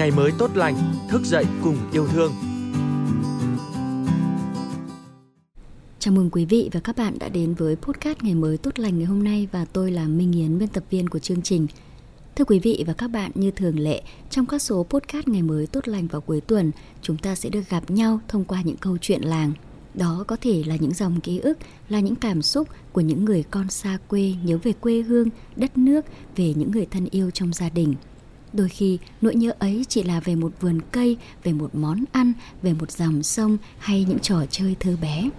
ngày mới tốt lành, thức dậy cùng yêu thương. Chào mừng quý vị và các bạn đã đến với podcast ngày mới tốt lành ngày hôm nay và tôi là Minh Yến, biên tập viên của chương trình. Thưa quý vị và các bạn, như thường lệ, trong các số podcast ngày mới tốt lành vào cuối tuần, chúng ta sẽ được gặp nhau thông qua những câu chuyện làng. Đó có thể là những dòng ký ức, là những cảm xúc của những người con xa quê nhớ về quê hương, đất nước, về những người thân yêu trong gia đình. Đôi khi nỗi nhớ ấy chỉ là về một vườn cây, về một món ăn, về một dòng sông hay những trò chơi thơ bé.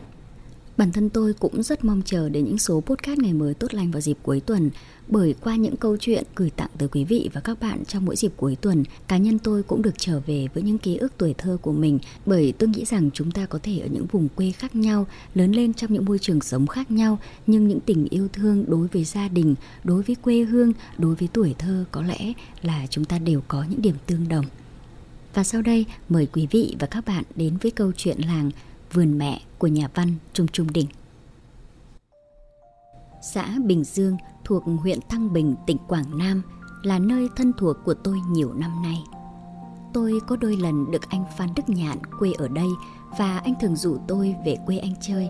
Bản thân tôi cũng rất mong chờ đến những số podcast ngày mới tốt lành vào dịp cuối tuần bởi qua những câu chuyện gửi tặng tới quý vị và các bạn trong mỗi dịp cuối tuần, cá nhân tôi cũng được trở về với những ký ức tuổi thơ của mình bởi tôi nghĩ rằng chúng ta có thể ở những vùng quê khác nhau, lớn lên trong những môi trường sống khác nhau nhưng những tình yêu thương đối với gia đình, đối với quê hương, đối với tuổi thơ có lẽ là chúng ta đều có những điểm tương đồng. Và sau đây mời quý vị và các bạn đến với câu chuyện làng Vườn mẹ của nhà văn Trung Trung Đình. Xã Bình Dương thuộc huyện Thăng Bình, tỉnh Quảng Nam là nơi thân thuộc của tôi nhiều năm nay. Tôi có đôi lần được anh Phan Đức Nhạn quê ở đây và anh thường rủ tôi về quê anh chơi.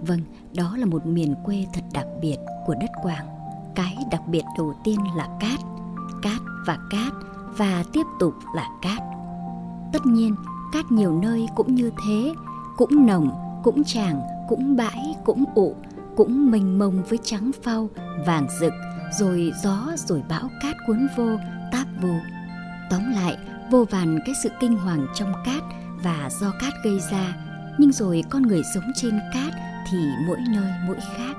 Vâng, đó là một miền quê thật đặc biệt của đất Quảng. Cái đặc biệt đầu tiên là cát, cát và cát và tiếp tục là cát. Tất nhiên, cát nhiều nơi cũng như thế, cũng nồng, cũng tràng, cũng bãi, cũng ụ, cũng mênh mông với trắng phau, vàng rực, rồi gió rồi bão cát cuốn vô, táp vô. Tóm lại, vô vàn cái sự kinh hoàng trong cát và do cát gây ra, nhưng rồi con người sống trên cát thì mỗi nơi mỗi khác.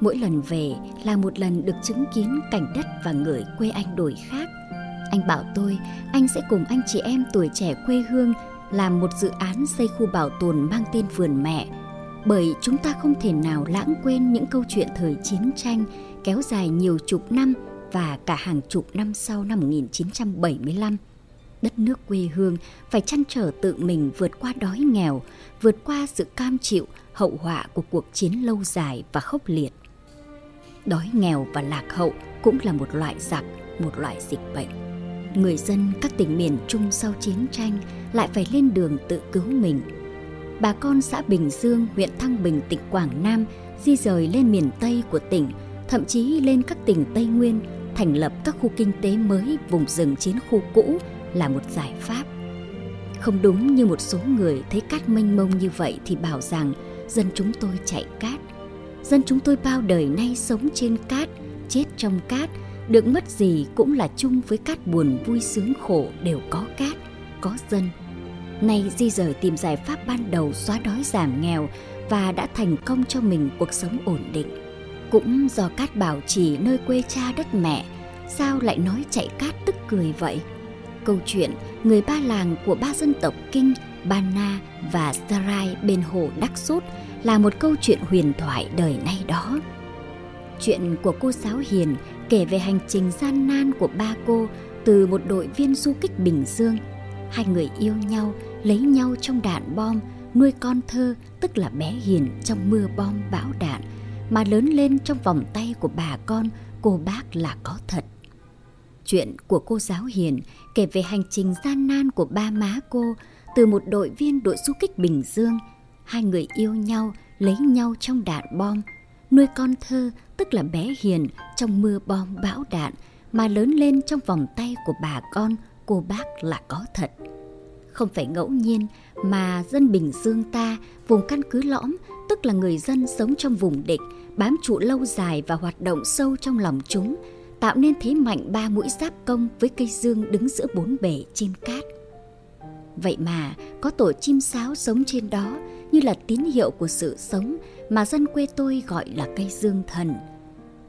Mỗi lần về là một lần được chứng kiến cảnh đất và người quê anh đổi khác. Anh bảo tôi, anh sẽ cùng anh chị em tuổi trẻ quê hương làm một dự án xây khu bảo tồn mang tên vườn mẹ bởi chúng ta không thể nào lãng quên những câu chuyện thời chiến tranh kéo dài nhiều chục năm và cả hàng chục năm sau năm 1975. Đất nước quê hương phải chăn trở tự mình vượt qua đói nghèo, vượt qua sự cam chịu hậu họa của cuộc chiến lâu dài và khốc liệt. Đói nghèo và lạc hậu cũng là một loại giặc, một loại dịch bệnh. Người dân các tỉnh miền Trung sau chiến tranh lại phải lên đường tự cứu mình – bà con xã Bình Dương, huyện Thăng Bình, tỉnh Quảng Nam di rời lên miền Tây của tỉnh, thậm chí lên các tỉnh Tây Nguyên, thành lập các khu kinh tế mới vùng rừng chiến khu cũ là một giải pháp. Không đúng như một số người thấy cát mênh mông như vậy thì bảo rằng dân chúng tôi chạy cát. Dân chúng tôi bao đời nay sống trên cát, chết trong cát, được mất gì cũng là chung với cát buồn vui sướng khổ đều có cát, có dân nay di rời tìm giải pháp ban đầu xóa đói giảm nghèo và đã thành công cho mình cuộc sống ổn định. Cũng do Cát bảo trì nơi quê cha đất mẹ, sao lại nói chạy cát tức cười vậy? Câu chuyện người ba làng của ba dân tộc Kinh, Ba Na và Sarai bên hồ Đắc Sút là một câu chuyện huyền thoại đời nay đó. Chuyện của cô giáo Hiền kể về hành trình gian nan của ba cô từ một đội viên du kích Bình Dương. Hai người yêu nhau lấy nhau trong đạn bom, nuôi con thơ tức là bé hiền trong mưa bom bão đạn, mà lớn lên trong vòng tay của bà con, cô bác là có thật. Chuyện của cô giáo Hiền kể về hành trình gian nan của ba má cô từ một đội viên đội du kích Bình Dương. Hai người yêu nhau, lấy nhau trong đạn bom, nuôi con thơ tức là bé Hiền trong mưa bom bão đạn mà lớn lên trong vòng tay của bà con, cô bác là có thật không phải ngẫu nhiên mà dân Bình Dương ta, vùng căn cứ lõm, tức là người dân sống trong vùng địch, bám trụ lâu dài và hoạt động sâu trong lòng chúng, tạo nên thế mạnh ba mũi giáp công với cây dương đứng giữa bốn bể trên cát. Vậy mà có tổ chim sáo sống trên đó như là tín hiệu của sự sống mà dân quê tôi gọi là cây dương thần –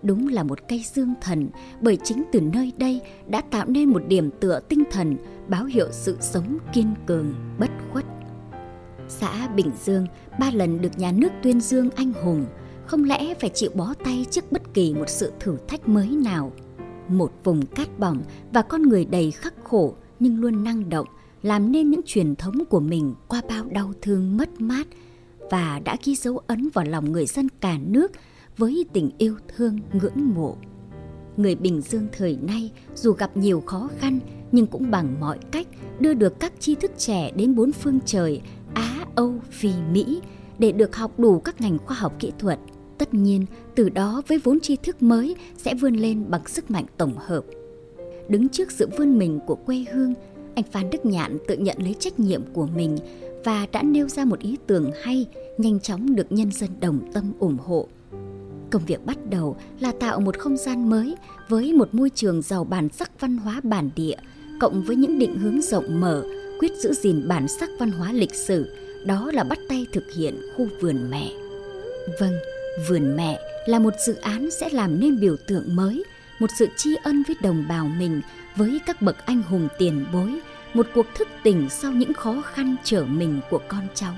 đúng là một cây dương thần, bởi chính từ nơi đây đã tạo nên một điểm tựa tinh thần, báo hiệu sự sống kiên cường, bất khuất. Xã bình dương ba lần được nhà nước tuyên dương anh hùng, không lẽ phải chịu bó tay trước bất kỳ một sự thử thách mới nào? Một vùng cát bỏng và con người đầy khắc khổ nhưng luôn năng động làm nên những truyền thống của mình qua bao đau thương mất mát và đã ghi dấu ấn vào lòng người dân cả nước với tình yêu thương ngưỡng mộ. Người Bình Dương thời nay dù gặp nhiều khó khăn nhưng cũng bằng mọi cách đưa được các tri thức trẻ đến bốn phương trời Á, Âu, Phi, Mỹ để được học đủ các ngành khoa học kỹ thuật. Tất nhiên, từ đó với vốn tri thức mới sẽ vươn lên bằng sức mạnh tổng hợp. Đứng trước sự vươn mình của quê hương, anh Phan Đức Nhạn tự nhận lấy trách nhiệm của mình và đã nêu ra một ý tưởng hay, nhanh chóng được nhân dân đồng tâm ủng hộ. Công việc bắt đầu là tạo một không gian mới với một môi trường giàu bản sắc văn hóa bản địa, cộng với những định hướng rộng mở, quyết giữ gìn bản sắc văn hóa lịch sử, đó là bắt tay thực hiện khu vườn mẹ. Vâng, vườn mẹ là một dự án sẽ làm nên biểu tượng mới, một sự tri ân với đồng bào mình, với các bậc anh hùng tiền bối, một cuộc thức tỉnh sau những khó khăn trở mình của con cháu.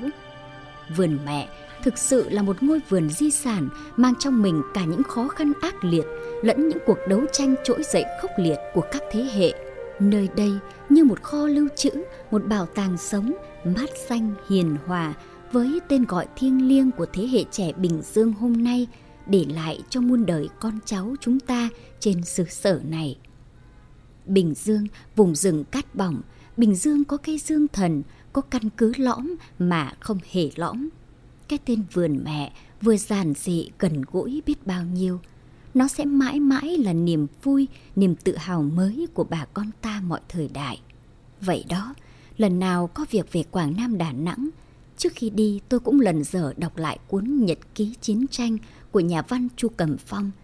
Vườn mẹ thực sự là một ngôi vườn di sản mang trong mình cả những khó khăn ác liệt lẫn những cuộc đấu tranh trỗi dậy khốc liệt của các thế hệ. Nơi đây như một kho lưu trữ, một bảo tàng sống, mát xanh hiền hòa với tên gọi thiêng liêng của thế hệ trẻ Bình Dương hôm nay để lại cho muôn đời con cháu chúng ta trên xứ sở này. Bình Dương, vùng rừng cát bỏng, Bình Dương có cây dương thần, có căn cứ lõm mà không hề lõm. Cái tên vườn mẹ vừa giản dị gần gũi biết bao nhiêu. Nó sẽ mãi mãi là niềm vui, niềm tự hào mới của bà con ta mọi thời đại. Vậy đó, lần nào có việc về Quảng Nam Đà Nẵng, trước khi đi tôi cũng lần dở đọc lại cuốn Nhật ký chiến tranh của nhà văn Chu Cẩm Phong –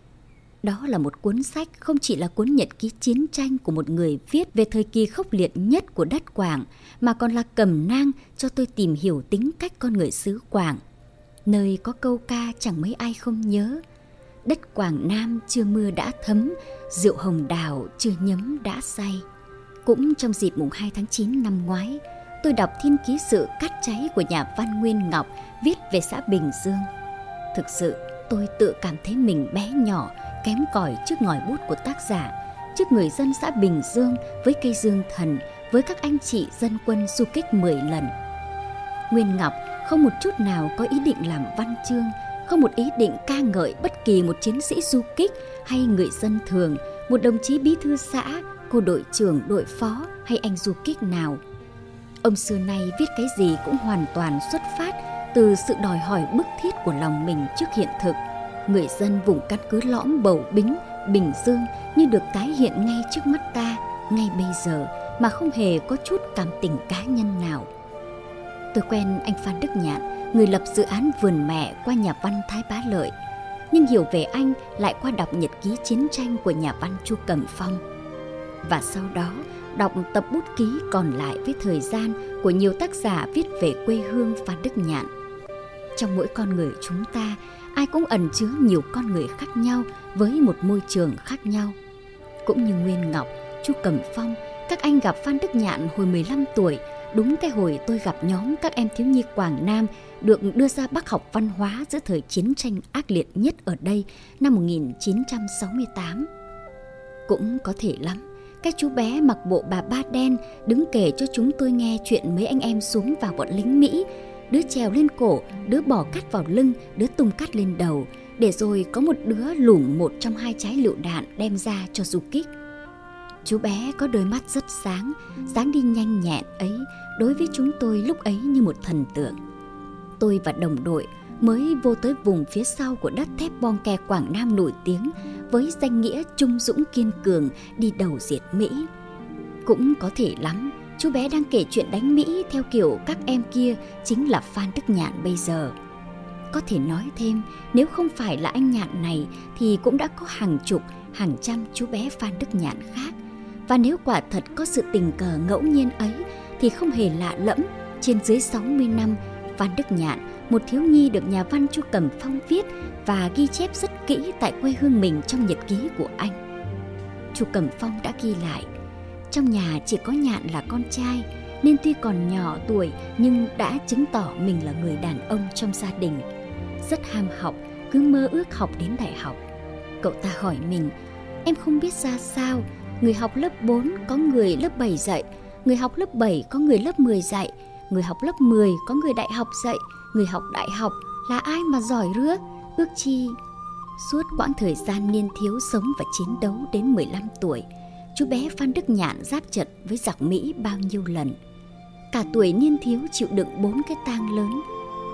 đó là một cuốn sách không chỉ là cuốn nhật ký chiến tranh của một người viết về thời kỳ khốc liệt nhất của đất Quảng, mà còn là cầm nang cho tôi tìm hiểu tính cách con người xứ Quảng. Nơi có câu ca chẳng mấy ai không nhớ. Đất Quảng Nam chưa mưa đã thấm, rượu hồng đào chưa nhấm đã say. Cũng trong dịp mùng 2 tháng 9 năm ngoái, tôi đọc thiên ký sự cắt cháy của nhà văn Nguyên Ngọc viết về xã Bình Dương. Thực sự, tôi tự cảm thấy mình bé nhỏ kém cỏi trước ngòi bút của tác giả, trước người dân xã Bình Dương với cây dương thần, với các anh chị dân quân du kích 10 lần. Nguyên Ngọc không một chút nào có ý định làm văn chương, không một ý định ca ngợi bất kỳ một chiến sĩ du kích hay người dân thường, một đồng chí bí thư xã, cô đội trưởng đội phó hay anh du kích nào. Ông xưa nay viết cái gì cũng hoàn toàn xuất phát từ sự đòi hỏi bức thiết của lòng mình trước hiện thực, người dân vùng căn cứ lõm bầu bính, bình dương như được tái hiện ngay trước mắt ta, ngay bây giờ, mà không hề có chút cảm tình cá nhân nào. Tôi quen anh phan đức nhạn, người lập dự án vườn mẹ qua nhà văn thái bá lợi. Nhưng hiểu về anh lại qua đọc nhật ký chiến tranh của nhà văn chu cẩm phong. Và sau đó, đọc tập bút ký còn lại với thời gian của nhiều tác giả viết về quê hương phan đức nhạn trong mỗi con người chúng ta ai cũng ẩn chứa nhiều con người khác nhau với một môi trường khác nhau. Cũng như Nguyên Ngọc, Chu Cẩm Phong, các anh gặp Phan Đức Nhạn hồi 15 tuổi, đúng cái hồi tôi gặp nhóm các em thiếu nhi Quảng Nam được đưa ra bác học văn hóa giữa thời chiến tranh ác liệt nhất ở đây năm 1968. Cũng có thể lắm, cái chú bé mặc bộ bà ba đen đứng kể cho chúng tôi nghe chuyện mấy anh em xuống vào bọn lính Mỹ đứa trèo lên cổ, đứa bỏ cắt vào lưng, đứa tung cắt lên đầu, để rồi có một đứa lủng một trong hai trái lựu đạn đem ra cho du kích. Chú bé có đôi mắt rất sáng, dáng đi nhanh nhẹn ấy đối với chúng tôi lúc ấy như một thần tượng. Tôi và đồng đội mới vô tới vùng phía sau của đất thép bong kè Quảng Nam nổi tiếng với danh nghĩa trung dũng kiên cường đi đầu diệt Mỹ. Cũng có thể lắm, chú bé đang kể chuyện đánh Mỹ theo kiểu các em kia chính là Phan Đức Nhạn bây giờ. Có thể nói thêm, nếu không phải là anh Nhạn này thì cũng đã có hàng chục, hàng trăm chú bé Phan Đức Nhạn khác. Và nếu quả thật có sự tình cờ ngẫu nhiên ấy thì không hề lạ lẫm, trên dưới 60 năm, Phan Đức Nhạn, một thiếu nhi được nhà văn Chu Cẩm Phong viết và ghi chép rất kỹ tại quê hương mình trong nhật ký của anh. Chu Cẩm Phong đã ghi lại – trong nhà chỉ có nhạn là con trai, nên tuy còn nhỏ tuổi nhưng đã chứng tỏ mình là người đàn ông trong gia đình. Rất ham học, cứ mơ ước học đến đại học. Cậu ta hỏi mình, em không biết ra sao? Người học lớp 4 có người lớp 7 dạy, người học lớp 7 có người lớp 10 dạy, người học lớp 10 có người đại học dạy, người học đại học là ai mà giỏi rứa? Ước chi suốt quãng thời gian niên thiếu sống và chiến đấu đến 15 tuổi chú bé Phan Đức Nhạn giáp trận với giặc Mỹ bao nhiêu lần. Cả tuổi niên thiếu chịu đựng bốn cái tang lớn,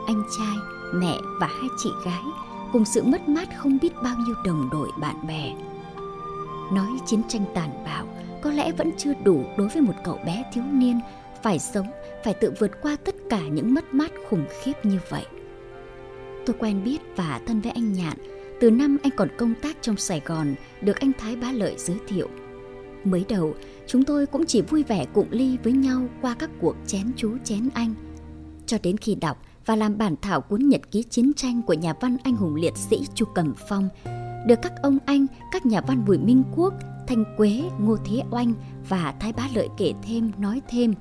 anh trai, mẹ và hai chị gái cùng sự mất mát không biết bao nhiêu đồng đội bạn bè. Nói chiến tranh tàn bạo có lẽ vẫn chưa đủ đối với một cậu bé thiếu niên phải sống, phải tự vượt qua tất cả những mất mát khủng khiếp như vậy. Tôi quen biết và thân với anh Nhạn từ năm anh còn công tác trong Sài Gòn được anh Thái Bá Lợi giới thiệu. Mới đầu, chúng tôi cũng chỉ vui vẻ cụng ly với nhau qua các cuộc chén chú chén anh. Cho đến khi đọc và làm bản thảo cuốn nhật ký chiến tranh của nhà văn anh hùng liệt sĩ Chu Cẩm Phong, được các ông anh, các nhà văn Bùi Minh Quốc, Thanh Quế, Ngô Thế Oanh và Thái Bá Lợi kể thêm, nói thêm,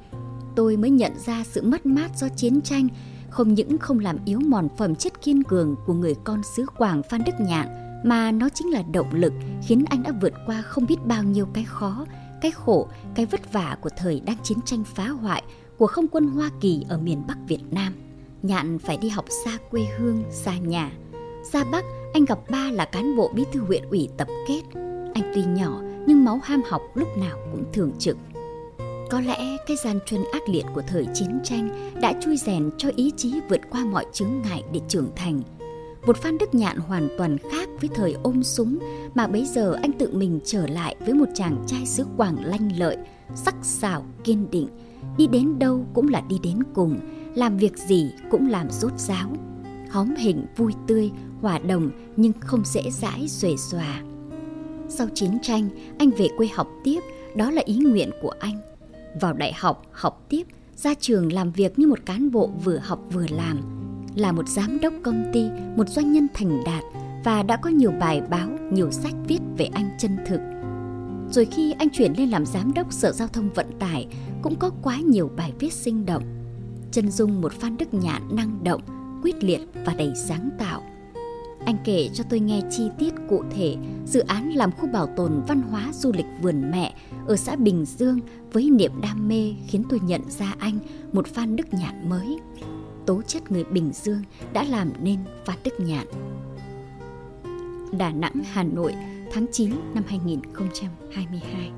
tôi mới nhận ra sự mất mát do chiến tranh không những không làm yếu mòn phẩm chất kiên cường của người con xứ Quảng Phan Đức Nhạn, mà nó chính là động lực khiến anh đã vượt qua không biết bao nhiêu cái khó, cái khổ, cái vất vả của thời đang chiến tranh phá hoại của không quân Hoa Kỳ ở miền Bắc Việt Nam. Nhạn phải đi học xa quê hương, xa nhà. Ra Bắc, anh gặp ba là cán bộ bí thư huyện ủy tập kết. Anh tuy nhỏ nhưng máu ham học lúc nào cũng thường trực. Có lẽ cái gian truân ác liệt của thời chiến tranh đã chui rèn cho ý chí vượt qua mọi chướng ngại để trưởng thành. Một Phan Đức Nhạn hoàn toàn khác với thời ôm súng mà bấy giờ anh tự mình trở lại với một chàng trai xứ Quảng lanh lợi, sắc sảo, kiên định. Đi đến đâu cũng là đi đến cùng, làm việc gì cũng làm rốt ráo. Hóm hình vui tươi, hòa đồng nhưng không dễ dãi xuề xòa. Sau chiến tranh, anh về quê học tiếp, đó là ý nguyện của anh – vào đại học học tiếp, ra trường làm việc như một cán bộ vừa học vừa làm, là một giám đốc công ty, một doanh nhân thành đạt và đã có nhiều bài báo, nhiều sách viết về anh chân thực. Rồi khi anh chuyển lên làm giám đốc Sở Giao thông Vận tải cũng có quá nhiều bài viết sinh động. Chân dung một Phan Đức Nhạn năng động, quyết liệt và đầy sáng tạo. Anh kể cho tôi nghe chi tiết cụ thể dự án làm khu bảo tồn văn hóa du lịch vườn mẹ ở xã Bình Dương với niềm đam mê khiến tôi nhận ra anh một Phan Đức Nhạn mới. Tố chất người Bình Dương đã làm nên Phan Đức Nhạn. Đà Nẵng, Hà Nội, tháng 9 năm 2022